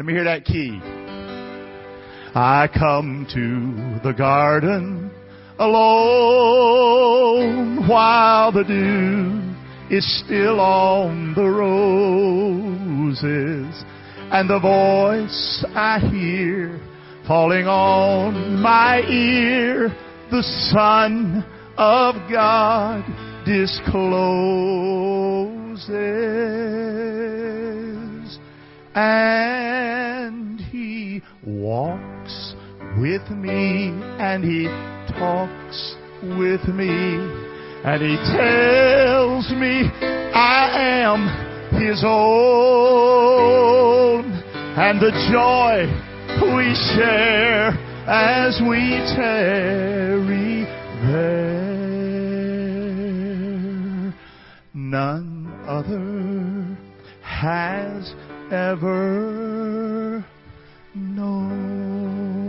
Let me hear that key. I come to the garden alone while the dew is still on the roses and the voice I hear falling on my ear, the Son of God discloses and walks with me and he talks with me and he tells me I am his own. And the joy we share as we tarry there none other has ever known.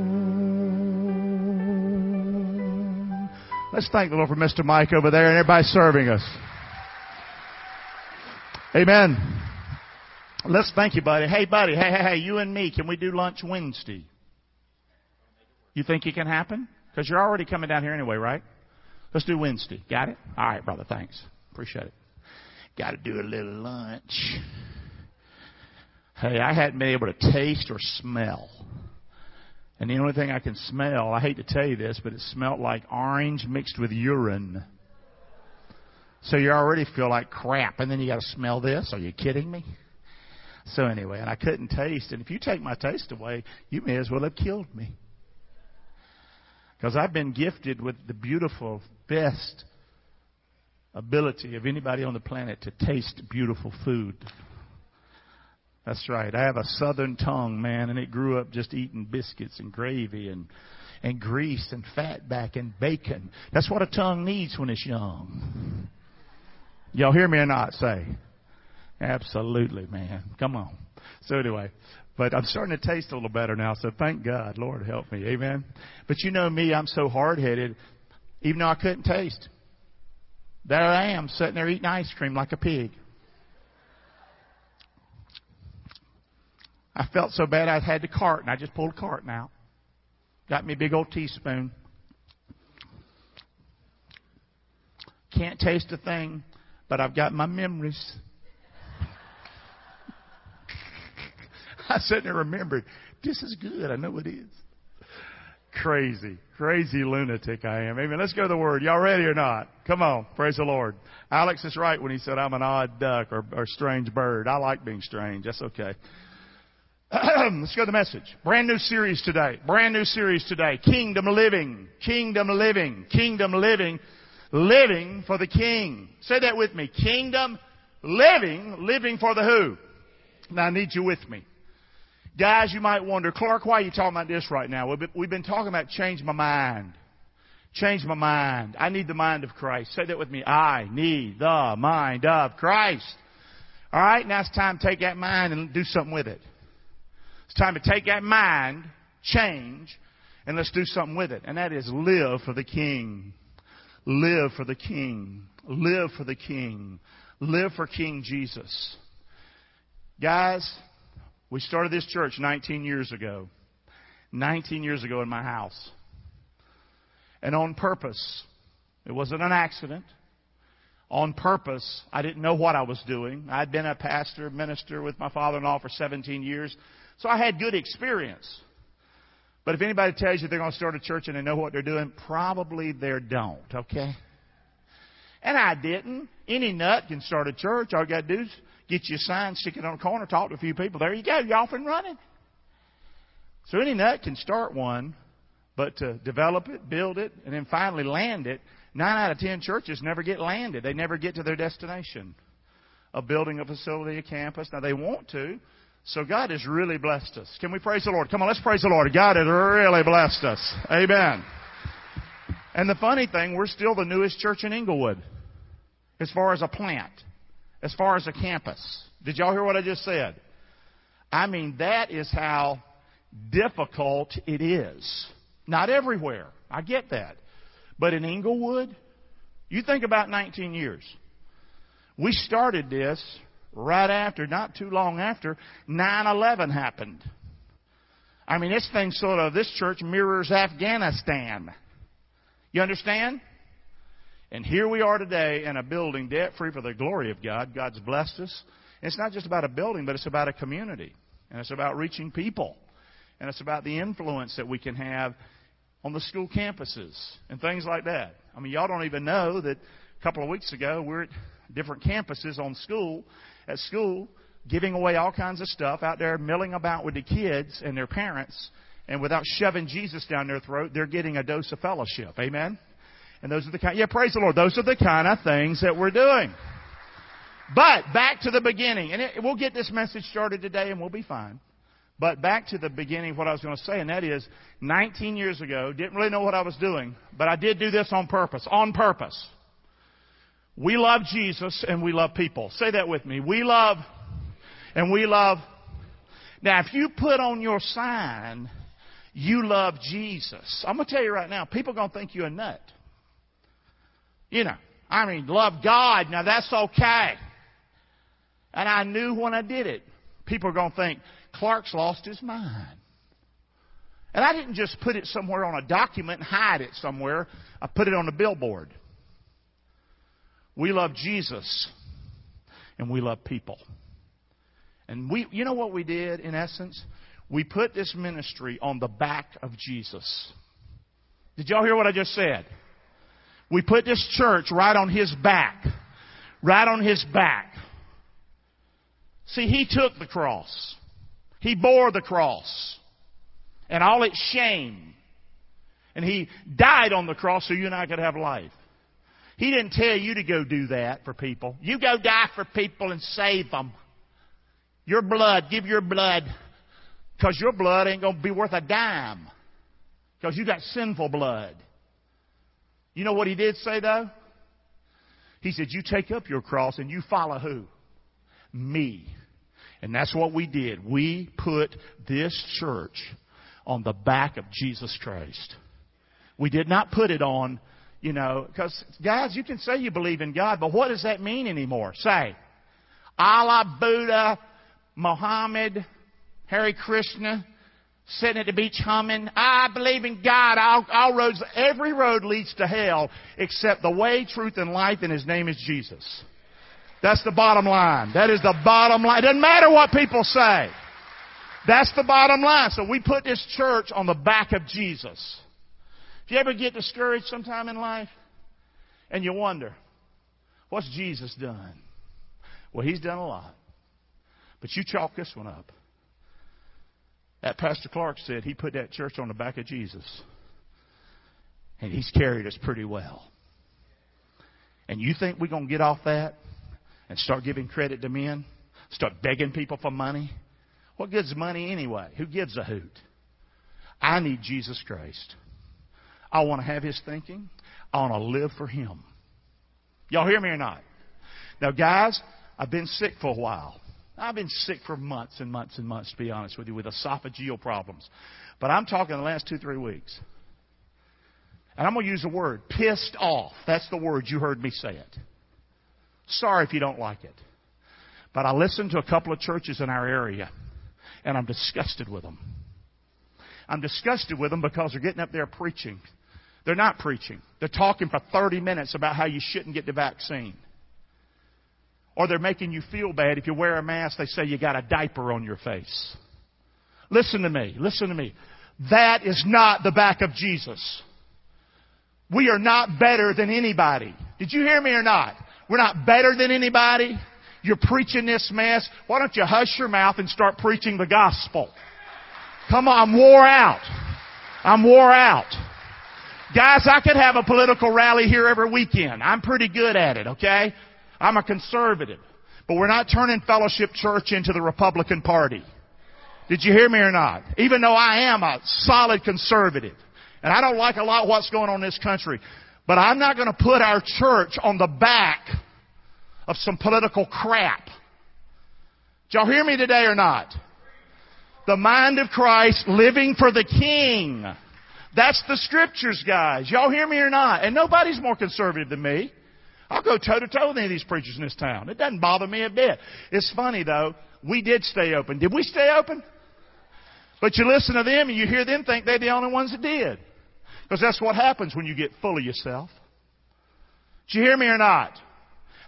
Let's thank the Lord for Mr. Mike over there and everybody serving us. Amen. Let's thank you, buddy. Hey, buddy. Hey, hey, hey, you and me, can we do lunch Wednesday? You think it can happen? Because you're already coming down here anyway, right? Let's do Wednesday. Got it? All right, brother. Thanks. Appreciate it. Got to do a little lunch. Hey, I hadn't been able to taste or smell. And the only thing I can smell, I hate to tell you this, but it smelled like orange mixed with urine. So you already feel like crap, and then you got to smell this. Are you kidding me? So anyway, and I couldn't taste. And if you take my taste away, you may as well have killed me. Because I've been gifted with the beautiful, best ability of anybody on the planet to taste beautiful food. That's right. I have a southern tongue, man, and it grew up just eating biscuits and gravy and and grease and fatback and bacon. That's what a tongue needs when it's young. Y'all hear me or not? Say. Absolutely, man. Come on. So anyway, but I'm starting to taste a little better now, so thank God. Lord help me. Amen. But you know me, I'm so hard headed, even though I couldn't taste. There I am, sitting there eating ice cream like a pig. I felt so bad I had the carton. I just pulled a carton out. Got me a big old teaspoon. Can't taste a thing, but I've got my memories. I sat there and remembered, this is good. I know what it is. Crazy, crazy lunatic I am. Amen. Let's go to the word. Y'all ready or not? Come on. Praise the Lord. Alex is right when he said I'm an odd duck or, or strange bird. I like being strange. That's okay. Let's go to the message. Brand new series today. Brand new series today. Kingdom living. Kingdom living. Kingdom living. Living for the King. Say that with me. Kingdom living. Living for the who? Now I need you with me. Guys, you might wonder, Clark, why are you talking about this right now? We've been, talking about change my mind. Change my mind. I need the mind of Christ. Say that with me. I need the mind of Christ. Alright, now it's time to take that mind and do something with it. It's time to take that mind, change, and let's do something with it. And that is live for the King. Live for the King. Live for the King. Live for King Jesus. Guys, we started this church 19 years ago. 19 years ago in my house. And on purpose. It wasn't an accident. On purpose. I didn't know what I was doing. I'd been a pastor, minister with my father-in-law for 17 years. So I had good experience. But if anybody tells you they're going to start a church and they know what they're doing, probably they don't, okay? And I didn't. Any nut can start a church. All you got to do is get you a sign, stick it on a corner, talk to a few people. There you go. You're off and running. So any nut can start one, but to develop it, build it, and then finally land it, nine out of ten churches never get landed. They never get to their destination of building a facility, a campus. Now they want to, so God has really blessed us. Can we praise the Lord? Come on, let's praise the Lord. God has really blessed us. Amen. And the funny thing, we're still the newest church in Englewood. As far as a plant. As far as a campus. Did y'all hear what I just said? I mean, that is how difficult it is. Not everywhere. I get that. But in Englewood, you think about 19 years. We started this right after, not too long after, 9-11 happened. I mean, this thing sort of, this church mirrors Afghanistan. You understand? And here we are today in a building debt free for the glory of God. God's blessed us. And it's not just about a building, but it's about a community. And it's about reaching people. And it's about the influence that we can have on the school campuses and things like that. I mean, y'all don't even know that a couple of weeks ago we're at different campuses on school, at school, giving away all kinds of stuff out there, milling about with the kids and their parents. And without shoving Jesus down their throat, they're getting a dose of fellowship. Amen? And those are the kind, yeah, praise the Lord. Those are the kind of things that we're doing. But back to the beginning, and it, we'll get this message started today and we'll be fine. But back to the beginning of what I was going to say, and that is 19 years ago, didn't really know what I was doing, but I did do this on purpose. On purpose. We love Jesus and we love people. Say that with me. We love and we love. Now, if you put on your sign, you love Jesus, I'm going to tell you right now, people are going to think you're a nut. You know, I mean, love God. Now that's okay. And I knew when I did it, people are going to think Clark's lost his mind. And I didn't just put it somewhere on a document and hide it somewhere. I put it on a billboard. We love Jesus and we love people. And we, you know what we did in essence? We put this ministry on the back of Jesus. Did y'all hear what I just said? We put this church right on his back. Right on his back. See, he took the cross. He bore the cross. And all its shame. And he died on the cross so you and I could have life. He didn't tell you to go do that for people. You go die for people and save them. Your blood, give your blood. Because your blood ain't going to be worth a dime. Because you got sinful blood. You know what he did say though? He said, You take up your cross and you follow who? Me. And that's what we did. We put this church on the back of Jesus Christ. We did not put it on, you know, because guys, you can say you believe in God, but what does that mean anymore? Say, Allah, Buddha, Muhammad, Hare Krishna, sitting at the beach humming. I believe in God. All, all roads, every road leads to hell except the way, truth, and life, and His name is Jesus. That's the bottom line. That is the bottom line. It doesn't matter what people say. That's the bottom line. So we put this church on the back of Jesus. If you ever get discouraged sometime in life and you wonder, what's Jesus done? Well, He's done a lot. But you chalk this one up. That Pastor Clark said he put that church on the back of Jesus. And he's carried us pretty well. And you think we're going to get off that and start giving credit to men? Start begging people for money? What good's money anyway? Who gives a hoot? I need Jesus Christ. I want to have his thinking. I want to live for him. Y'all hear me or not? Now, guys, I've been sick for a while. I've been sick for months and months and months, to be honest with you, with esophageal problems. But I'm talking the last two, three weeks. And I'm going to use the word pissed off. That's the word you heard me say it. Sorry if you don't like it. But I listened to a couple of churches in our area, and I'm disgusted with them. I'm disgusted with them because they're getting up there preaching. They're not preaching. They're talking for 30 minutes about how you shouldn't get the vaccine. Or they're making you feel bad. If you wear a mask, they say you got a diaper on your face. Listen to me. Listen to me. That is not the back of Jesus. We are not better than anybody. Did you hear me or not? We're not better than anybody. You're preaching this mess. Why don't you hush your mouth and start preaching the gospel? Come on, I'm wore out. I'm wore out. Guys, I could have a political rally here every weekend. I'm pretty good at it, okay? I'm a conservative. But we're not turning Fellowship Church into the Republican Party. Did you hear me or not? Even though I am a solid conservative. And I don't like a lot what's going on in this country. But I'm not going to put our church on the back of some political crap. Did y'all hear me today or not? The mind of Christ living for the King. That's the scriptures, guys. Y'all hear me or not? And nobody's more conservative than me. I'll go toe to toe with any of these preachers in this town. It doesn't bother me a bit. It's funny though. We did stay open. Did we stay open? But you listen to them and you hear them think they're the only ones that did. Because that's what happens when you get full of yourself. Did you hear me or not?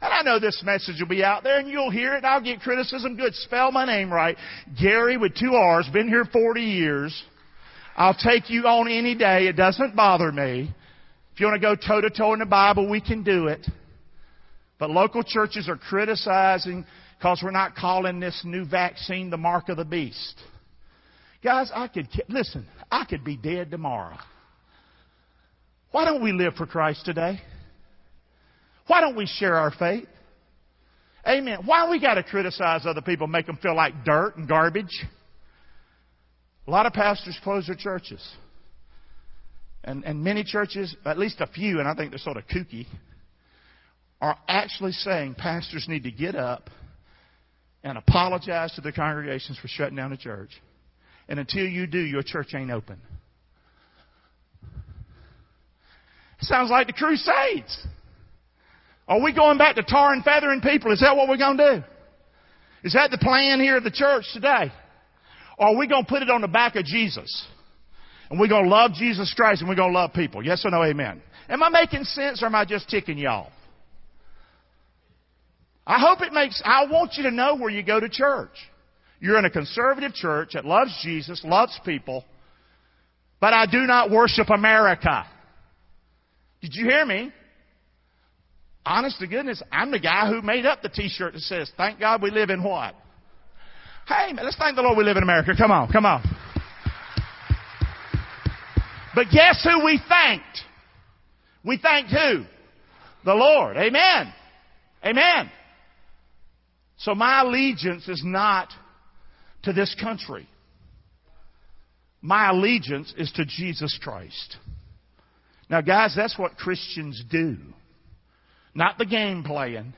And I know this message will be out there and you'll hear it and I'll get criticism. Good. Spell my name right. Gary with two R's. Been here 40 years. I'll take you on any day. It doesn't bother me. If you want to go toe to toe in the Bible, we can do it. But local churches are criticizing because we're not calling this new vaccine the mark of the beast. Guys, I could, listen, I could be dead tomorrow. Why don't we live for Christ today? Why don't we share our faith? Amen. Why we got to criticize other people, make them feel like dirt and garbage? A lot of pastors close their churches. And, and many churches, at least a few, and I think they're sort of kooky, are actually saying pastors need to get up and apologize to their congregations for shutting down the church. And until you do, your church ain't open. Sounds like the Crusades. Are we going back to tar and feathering people? Is that what we're going to do? Is that the plan here of the church today? Or are we going to put it on the back of Jesus? And we're going to love Jesus Christ and we're going to love people. Yes or no? Amen. Am I making sense or am I just ticking y'all? I hope it makes, I want you to know where you go to church. You're in a conservative church that loves Jesus, loves people, but I do not worship America. Did you hear me? Honest to goodness, I'm the guy who made up the t-shirt that says, thank God we live in what? Hey, man, let's thank the Lord we live in America. Come on, come on. But guess who we thanked? We thanked who? The Lord. Amen. Amen. So my allegiance is not to this country. My allegiance is to Jesus Christ. Now guys, that's what Christians do. Not the game playing.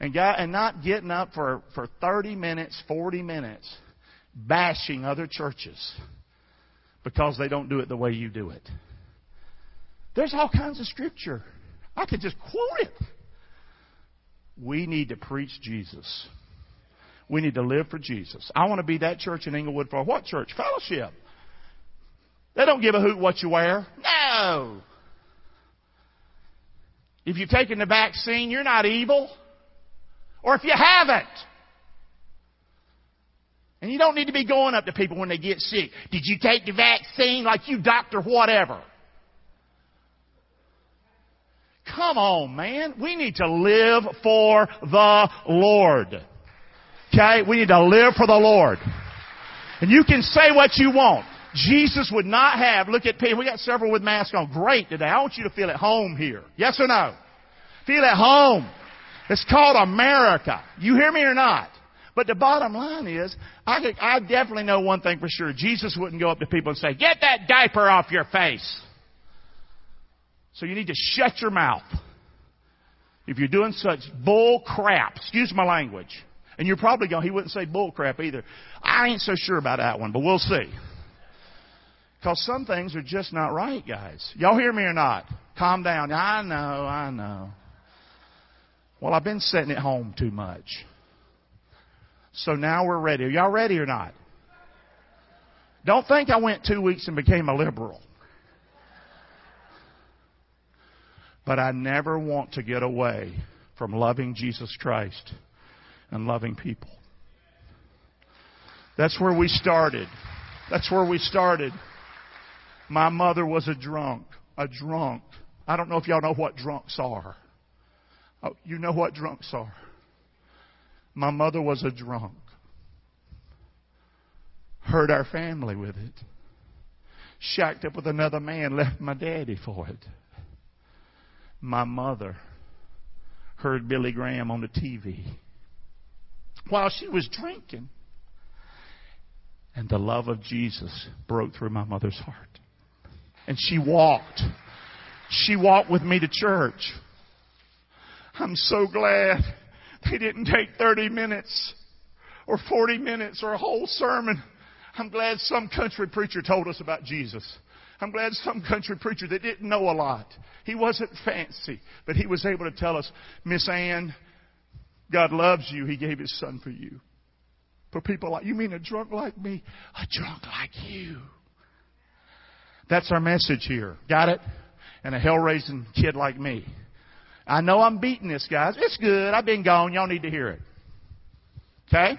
And, God, and not getting up for, for 30 minutes, 40 minutes, bashing other churches because they don't do it the way you do it. There's all kinds of scripture. I could just quote it. We need to preach Jesus. We need to live for Jesus. I want to be that church in Englewood for what church? Fellowship. They don't give a hoot what you wear. No. If you've taken the vaccine, you're not evil. Or if you haven't. And you don't need to be going up to people when they get sick. Did you take the vaccine? Like you doctor whatever. Come on, man. We need to live for the Lord. Okay? We need to live for the Lord. And you can say what you want. Jesus would not have, look at people, we got several with masks on. Great today. I want you to feel at home here. Yes or no? Feel at home. It's called America. You hear me or not? But the bottom line is, I, could, I definitely know one thing for sure. Jesus wouldn't go up to people and say, get that diaper off your face. So you need to shut your mouth. If you're doing such bull crap, excuse my language, and you're probably going, he wouldn't say bull crap either. I ain't so sure about that one, but we'll see. Because some things are just not right, guys. Y'all hear me or not? Calm down. I know, I know. Well, I've been sitting at home too much. So now we're ready. Are y'all ready or not? Don't think I went two weeks and became a liberal. But I never want to get away from loving Jesus Christ and loving people. That's where we started. That's where we started. My mother was a drunk. A drunk. I don't know if y'all know what drunks are. Oh, you know what drunks are. My mother was a drunk. Hurt our family with it. Shacked up with another man, left my daddy for it. My mother heard Billy Graham on the TV while she was drinking. And the love of Jesus broke through my mother's heart. And she walked. She walked with me to church. I'm so glad they didn't take 30 minutes or 40 minutes or a whole sermon. I'm glad some country preacher told us about Jesus. I'm glad some country preacher that didn't know a lot. He wasn't fancy, but he was able to tell us, Miss Ann, God loves you. He gave his son for you. For people like, you mean a drunk like me? A drunk like you. That's our message here. Got it? And a hell raising kid like me. I know I'm beating this, guys. It's good. I've been gone. Y'all need to hear it. Okay?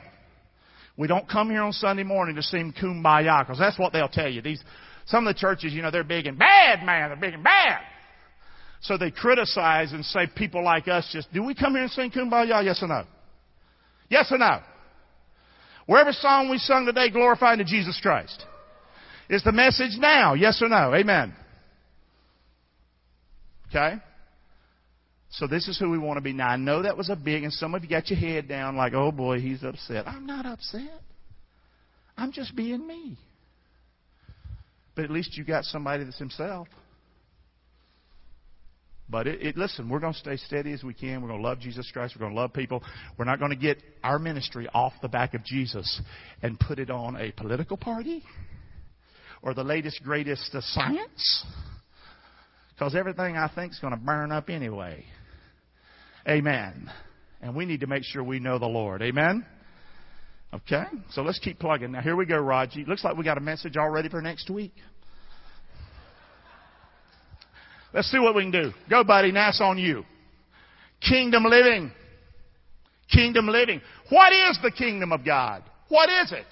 We don't come here on Sunday morning to sing kumbaya, because that's what they'll tell you. These, some of the churches, you know, they're big and bad, man. They're big and bad. So they criticize and say people like us just, do we come here and sing kumbaya? Yes or no? Yes or no? Wherever song we sung today glorifying to Jesus Christ. Is the message now? Yes or no? Amen. Okay? So this is who we want to be. Now I know that was a big, and some of you got your head down like, oh boy, he's upset. I'm not upset. I'm just being me. But at least you got somebody that's himself. But it, it, listen, we're going to stay steady as we can. We're going to love Jesus Christ. We're going to love people. We're not going to get our ministry off the back of Jesus and put it on a political party or the latest, greatest uh, science. Because everything I think is going to burn up anyway. Amen. And we need to make sure we know the Lord. Amen? Okay? So let's keep plugging. Now here we go, Raji. Looks like we got a message already for next week. Let's see what we can do. Go, buddy. Now it's on you. Kingdom living. Kingdom living. What is the kingdom of God? What is it?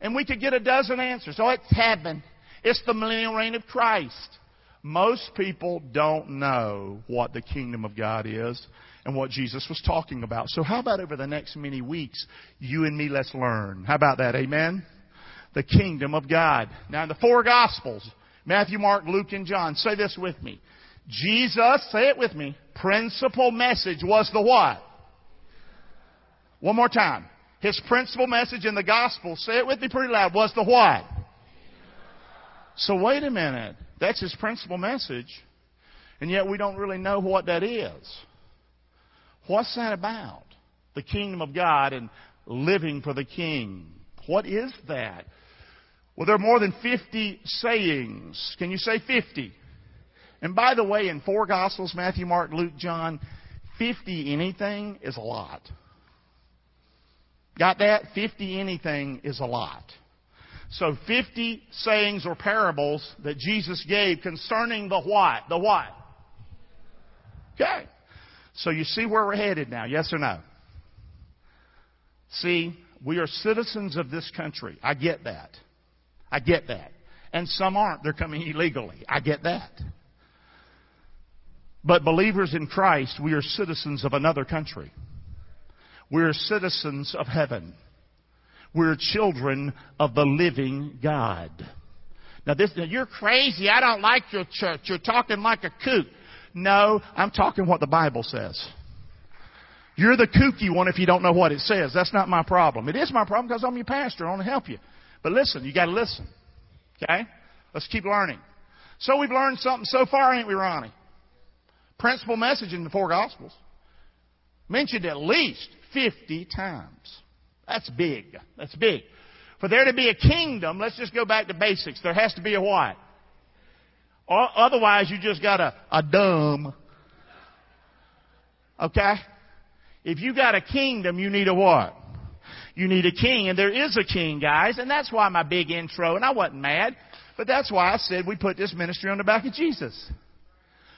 And we could get a dozen answers. Oh, it's heaven. It's the millennial reign of Christ. Most people don't know what the kingdom of God is and what Jesus was talking about. So how about over the next many weeks, you and me, let's learn. How about that? Amen? The kingdom of God. Now in the four gospels, Matthew, Mark, Luke, and John. Say this with me. Jesus, say it with me, principal message was the what? One more time. His principal message in the gospel, say it with me pretty loud, was the what? So wait a minute. That's his principal message. And yet we don't really know what that is. What's that about? The kingdom of God and living for the king. What is that? Well, there are more than 50 sayings. Can you say 50? And by the way, in four Gospels, Matthew, Mark, Luke, John, 50 anything is a lot. Got that? 50 anything is a lot. So 50 sayings or parables that Jesus gave concerning the what? The what? Okay. So you see where we're headed now, yes or no? See, we are citizens of this country. I get that. I get that. And some aren't. They're coming illegally. I get that. But believers in Christ, we are citizens of another country. We're citizens of heaven. We're children of the living God. Now this, now you're crazy. I don't like your church. You're talking like a kook. No, I'm talking what the Bible says. You're the kooky one if you don't know what it says. That's not my problem. It is my problem because I'm your pastor. I want to help you. But listen, you got to listen. Okay? Let's keep learning. So we've learned something so far, ain't we, Ronnie? Principal message in the four Gospels. Mentioned at least 50 times. That's big. That's big. For there to be a kingdom, let's just go back to basics. There has to be a what? Otherwise, you just got a, a dumb. Okay? If you got a kingdom, you need a what? You need a king, and there is a king, guys, and that's why my big intro, and I wasn't mad, but that's why I said we put this ministry on the back of Jesus.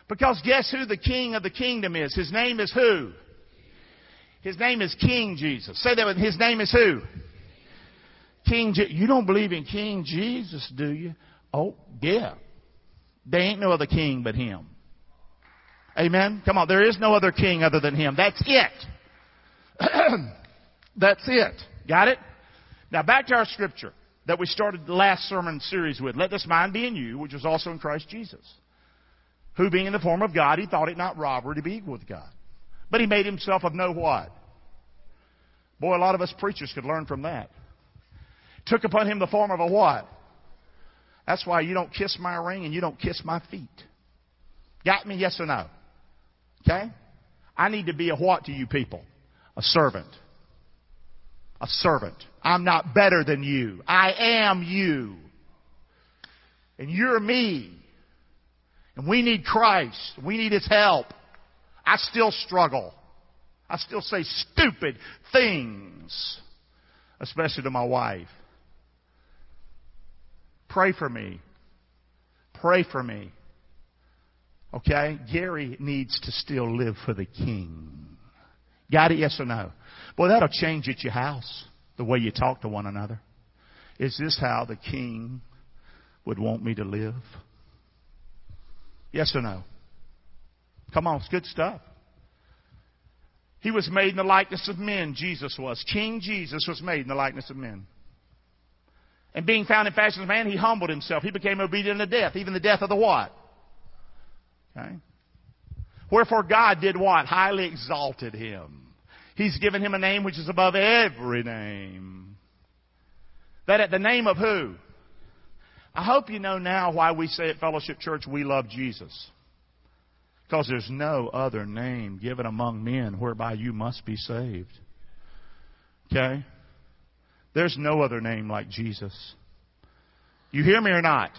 Because guess who the king of the kingdom is? His name is who? His name is King Jesus. Say that with his name is who? King Je- You don't believe in King Jesus, do you? Oh, yeah. There ain't no other king but him. Amen? Come on, there is no other king other than him. That's it. That's it. Got it? Now back to our scripture that we started the last sermon series with. Let this mind be in you, which was also in Christ Jesus. Who being in the form of God, he thought it not robbery to be equal with God. But he made himself of no what? Boy, a lot of us preachers could learn from that. Took upon him the form of a what? That's why you don't kiss my ring and you don't kiss my feet. Got me? Yes or no? Okay? I need to be a what to you people? A servant a servant. I'm not better than you. I am you. And you're me. And we need Christ. We need His help. I still struggle. I still say stupid things. especially to my wife. Pray for me. Pray for me. Okay? Gary needs to still live for the king. Got it? Yes or no? Boy, that'll change at your house, the way you talk to one another. Is this how the king would want me to live? Yes or no? Come on, it's good stuff. He was made in the likeness of men, Jesus was. King Jesus was made in the likeness of men. And being found in fashion as man, he humbled himself. He became obedient to death, even the death of the what? Okay. Wherefore God did what? Highly exalted him. He's given him a name which is above every name. That at the name of who? I hope you know now why we say at Fellowship Church we love Jesus. Because there's no other name given among men whereby you must be saved. Okay? There's no other name like Jesus. You hear me or not?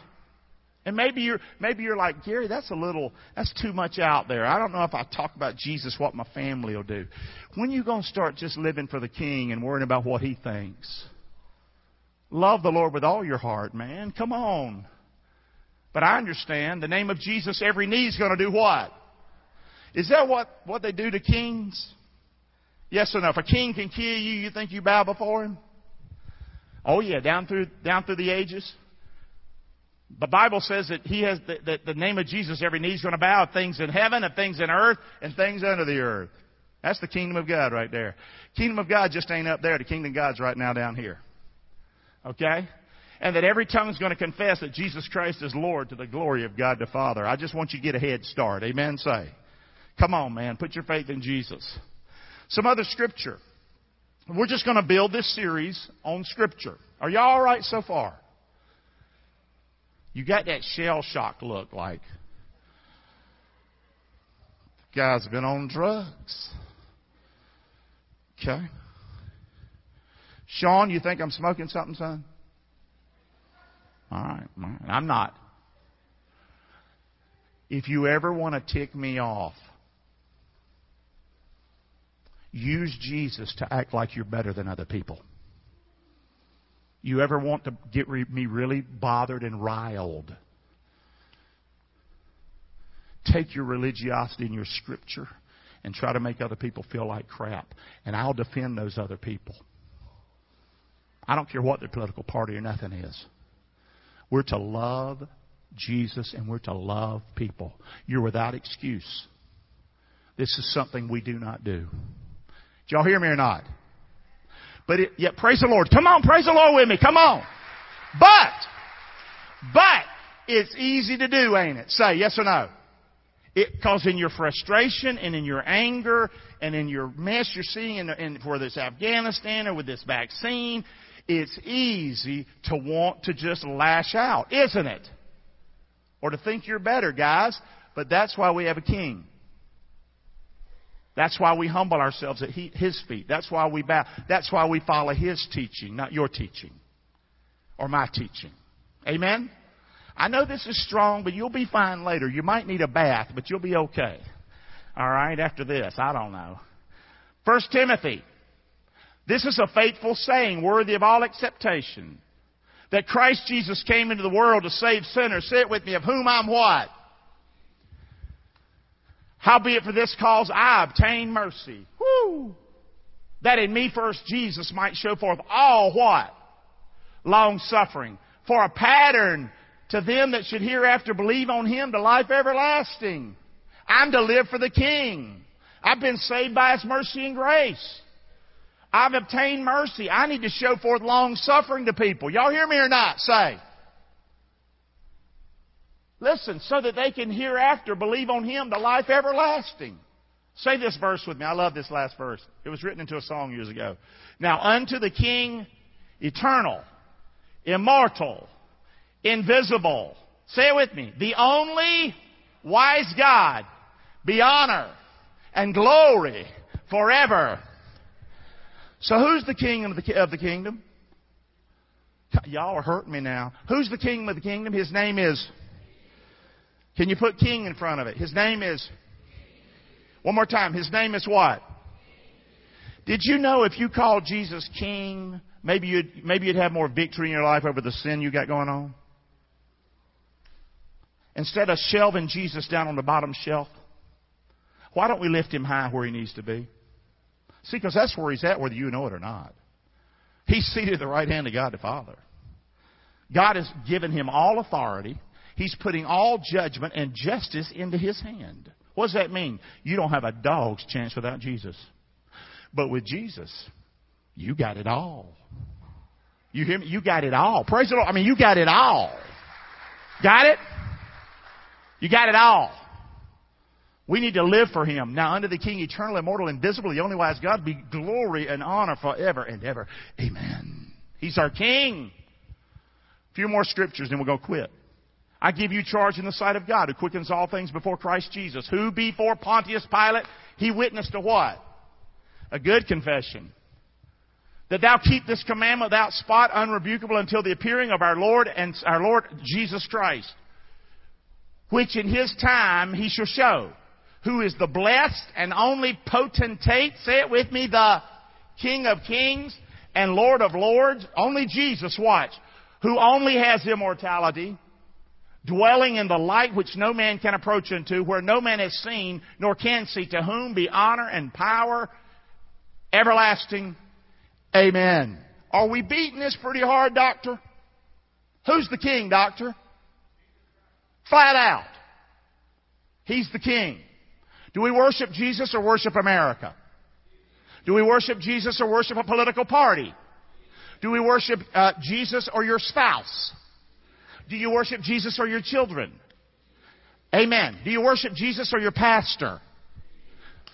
And maybe you're maybe you're like Gary. That's a little. That's too much out there. I don't know if I talk about Jesus, what my family will do. When you gonna start just living for the King and worrying about what He thinks? Love the Lord with all your heart, man. Come on. But I understand the name of Jesus. Every knee's gonna do what? Is that what what they do to kings? Yes or no? If a king can kill you, you think you bow before him? Oh yeah, down through down through the ages. The Bible says that he has that the, name of Jesus, every knee's going to bow of things in heaven, of things in earth, and things under the earth. That's the kingdom of God right there. Kingdom of God just ain't up there. The kingdom of God's right now down here. Okay? And that every tongue's going to confess that Jesus Christ is Lord to the glory of God the Father. I just want you to get a head start. Amen. Say. Come on, man. Put your faith in Jesus. Some other scripture. We're just going to build this series on scripture. Are y'all alright so far? You got that shell shock look like. Guy's been on drugs. Okay. Sean, you think I'm smoking something, son? All right, all right. I'm not. If you ever want to tick me off, use Jesus to act like you're better than other people. You ever want to get me really bothered and riled? Take your religiosity and your scripture and try to make other people feel like crap. And I'll defend those other people. I don't care what their political party or nothing is. We're to love Jesus and we're to love people. You're without excuse. This is something we do not do. Did y'all hear me or not? But yeah, praise the Lord. Come on, praise the Lord with me. Come on. But, but, it's easy to do, ain't it? Say yes or no. It, cause in your frustration and in your anger and in your mess you're seeing in, in whether Afghanistan or with this vaccine, it's easy to want to just lash out, isn't it? Or to think you're better, guys. But that's why we have a king. That's why we humble ourselves at His feet. That's why we bow. That's why we follow His teaching, not your teaching or my teaching. Amen? I know this is strong, but you'll be fine later. You might need a bath, but you'll be okay. All right, after this. I don't know. First Timothy. This is a faithful saying, worthy of all acceptation. That Christ Jesus came into the world to save sinners. Say it with me, of whom I'm what? Howbeit for this cause I obtain mercy. Whoo! That in me first Jesus might show forth all what? Long suffering. For a pattern to them that should hereafter believe on Him to life everlasting. I'm to live for the King. I've been saved by His mercy and grace. I've obtained mercy. I need to show forth long suffering to people. Y'all hear me or not? Say. Listen, so that they can hereafter believe on Him the life everlasting. Say this verse with me. I love this last verse. It was written into a song years ago. Now unto the King eternal, immortal, invisible. Say it with me. The only wise God be honor and glory forever. So who's the king of the, of the kingdom? Y'all are hurting me now. Who's the king of the kingdom? His name is can you put king in front of it? His name is. One more time. His name is what? Did you know if you called Jesus king, maybe you'd, maybe you'd have more victory in your life over the sin you got going on. Instead of shelving Jesus down on the bottom shelf, why don't we lift him high where he needs to be? See, because that's where he's at, whether you know it or not. He's seated at the right hand of God the Father. God has given him all authority. He's putting all judgment and justice into his hand. What does that mean? You don't have a dog's chance without Jesus. But with Jesus, you got it all. You hear me? You got it all. Praise the Lord. I mean, you got it all. Got it? You got it all. We need to live for Him. Now, under the King, eternal, immortal, invisible, the only wise God, be glory and honor forever and ever. Amen. He's our King. A few more scriptures, then we'll go quit. I give you charge in the sight of God, who quickens all things before Christ Jesus, who before Pontius Pilate, he witnessed to what? A good confession. That thou keep this commandment without spot, unrebukable, until the appearing of our Lord and our Lord Jesus Christ, which in his time he shall show, who is the blessed and only potentate, say it with me, the King of kings and Lord of lords, only Jesus, watch, who only has immortality, dwelling in the light which no man can approach unto, where no man has seen nor can see, to whom be honor and power everlasting. Amen. Are we beating this pretty hard, doctor? Who's the king, doctor? Flat out. He's the king. Do we worship Jesus or worship America? Do we worship Jesus or worship a political party? Do we worship uh, Jesus or your spouse? Do you worship Jesus or your children? Amen. Do you worship Jesus or your pastor?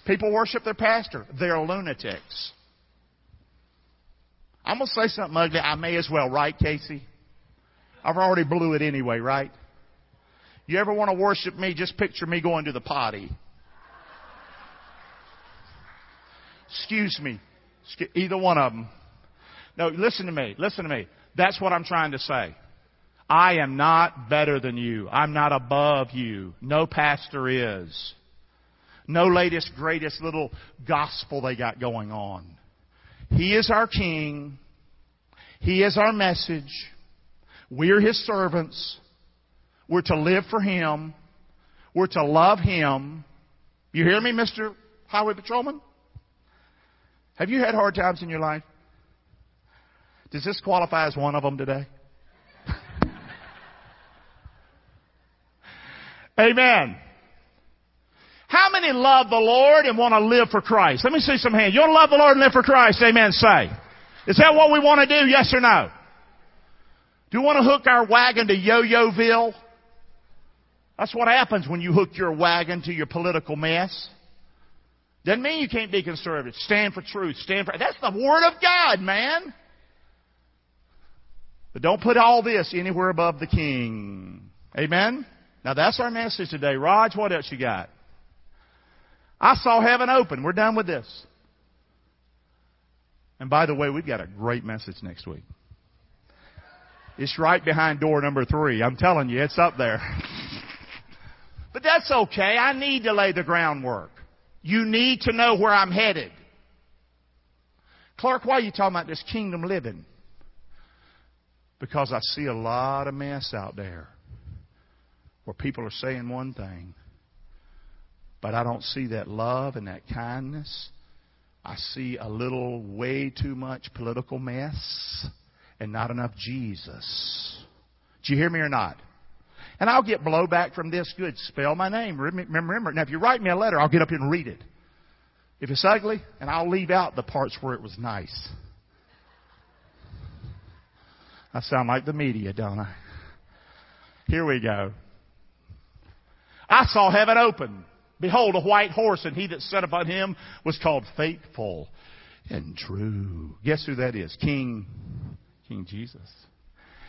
People worship their pastor. They're lunatics. I'm going to say something ugly. I may as well, right, Casey? I've already blew it anyway, right? You ever want to worship me, just picture me going to the potty. Excuse me. Either one of them. No, listen to me. Listen to me. That's what I'm trying to say. I am not better than you. I'm not above you. No pastor is. No latest, greatest little gospel they got going on. He is our King. He is our message. We're His servants. We're to live for Him. We're to love Him. You hear me, Mr. Highway Patrolman? Have you had hard times in your life? Does this qualify as one of them today? Amen. How many love the Lord and want to live for Christ? Let me see some hands. You want to love the Lord and live for Christ? Amen. Say. Is that what we want to do? Yes or no? Do you want to hook our wagon to Yo-Yoville? That's what happens when you hook your wagon to your political mess. Doesn't mean you can't be conservative. Stand for truth. Stand for, that's the Word of God, man. But don't put all this anywhere above the King. Amen? Now that's our message today. Raj, what else you got? I saw heaven open. We're done with this. And by the way, we've got a great message next week. It's right behind door number three. I'm telling you, it's up there. but that's okay. I need to lay the groundwork. You need to know where I'm headed. Clark, why are you talking about this kingdom living? Because I see a lot of mess out there where people are saying one thing, but I don't see that love and that kindness. I see a little way too much political mess and not enough Jesus. Do you hear me or not? And I'll get blowback from this. Good. Spell my name. Remember. Now, if you write me a letter, I'll get up and read it. If it's ugly, and I'll leave out the parts where it was nice. I sound like the media, don't I? Here we go. I saw heaven open. Behold, a white horse, and he that sat upon him was called faithful and true. Guess who that is? King, King Jesus.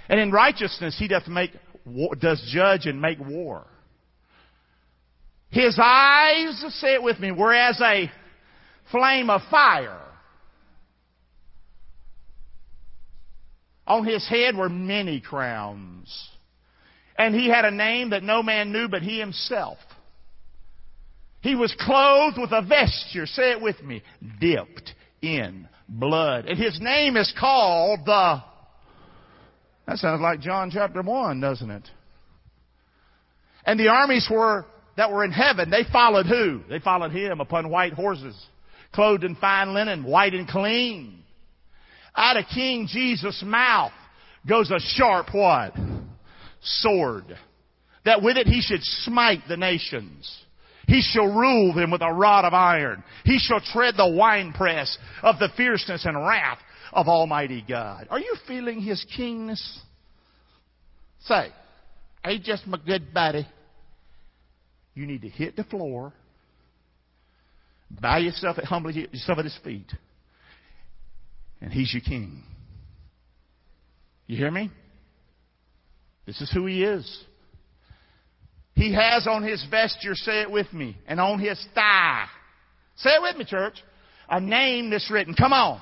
And in righteousness he doth make, does judge and make war. His eyes, say it with me, were as a flame of fire. On his head were many crowns. And he had a name that no man knew but he himself. He was clothed with a vesture, say it with me, dipped in blood. And his name is called the, that sounds like John chapter 1, doesn't it? And the armies were, that were in heaven, they followed who? They followed him upon white horses, clothed in fine linen, white and clean. Out of King Jesus' mouth goes a sharp what? Sword. That with it he should smite the nations. He shall rule them with a rod of iron. He shall tread the winepress of the fierceness and wrath of Almighty God. Are you feeling His kingness? Say, ain't just my good buddy. You need to hit the floor, bow yourself, at humbly yourself at His feet, and He's your King. You hear me? This is who He is. He has on his vesture, say it with me, and on his thigh. Say it with me, church. A name that's written. Come on.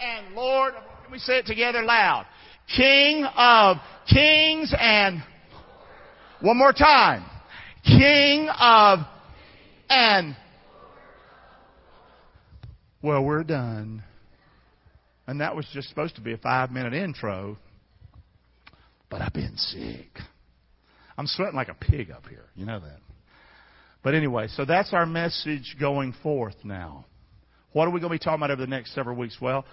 and Lord, can we say it together loud? King of kings and one more time. King of and well, we're done. And that was just supposed to be a five minute intro but I've been sick. I'm sweating like a pig up here. You know that. But anyway, so that's our message going forth now. What are we going to be talking about over the next several weeks? Well,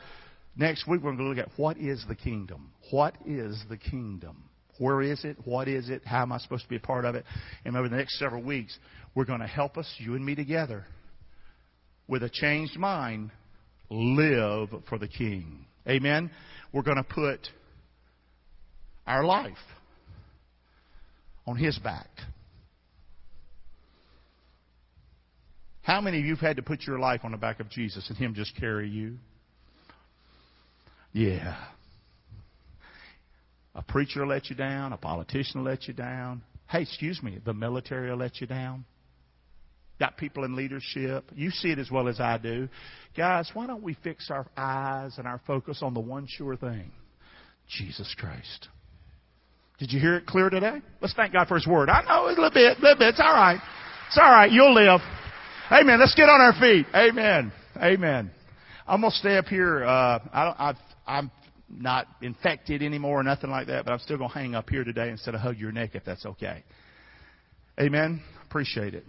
next week we're going to look at what is the kingdom? What is the kingdom? Where is it? What is it? How am I supposed to be a part of it? And over the next several weeks, we're going to help us, you and me together, with a changed mind, live for the King. Amen? We're going to put our life on His back. How many of you have had to put your life on the back of Jesus and Him just carry you? Yeah. A preacher will let you down. A politician will let you down. Hey, excuse me, the military will let you down. Got people in leadership. You see it as well as I do. Guys, why don't we fix our eyes and our focus on the one sure thing? Jesus Christ. Did you hear it clear today? Let's thank God for His Word. I know a little bit, a little bit. It's all right. It's all right. You'll live. Amen. Let's get on our feet. Amen. Amen. I'm gonna stay up here. Uh, I don't I've I am not infected anymore or nothing like that, but I'm still gonna hang up here today instead of hug your neck if that's okay. Amen. Appreciate it.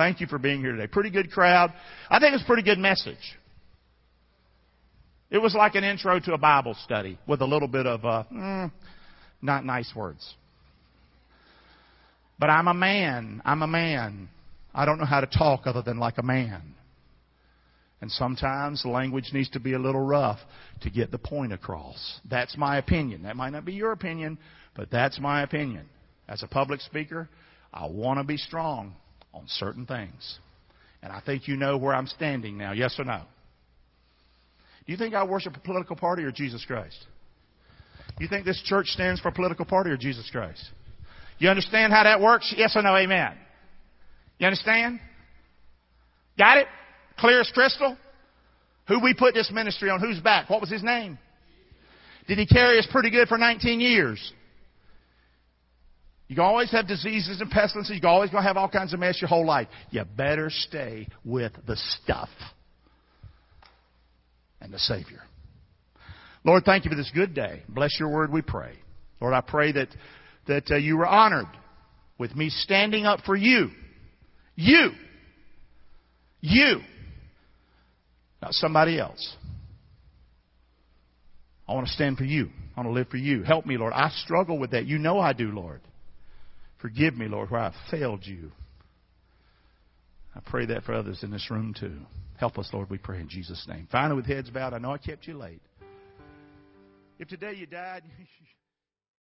Thank you for being here today. Pretty good crowd. I think it's a pretty good message. It was like an intro to a Bible study with a little bit of uh, mm, not nice words. But I'm a man. I'm a man. I don't know how to talk other than like a man. And sometimes language needs to be a little rough to get the point across. That's my opinion. That might not be your opinion, but that's my opinion. As a public speaker, I want to be strong on certain things. And I think you know where I'm standing now, yes or no? Do you think I worship a political party or Jesus Christ? You think this church stands for a political party or Jesus Christ? You understand how that works? Yes or no? Amen. You understand? Got it? Clear as crystal? Who we put this ministry on whose back? What was his name? Did he carry us pretty good for 19 years? You can always have diseases and pestilences. You're always going to have all kinds of mess your whole life. You better stay with the stuff and the Savior. Lord, thank you for this good day. Bless your word, we pray. Lord, I pray that, that uh, you were honored with me standing up for you. You. You. Not somebody else. I want to stand for you. I want to live for you. Help me, Lord. I struggle with that. You know I do, Lord. Forgive me, Lord, where I've failed you. I pray that for others in this room too. Help us, Lord, we pray in Jesus' name. Finally, with heads bowed, I know I kept you late. If today you died,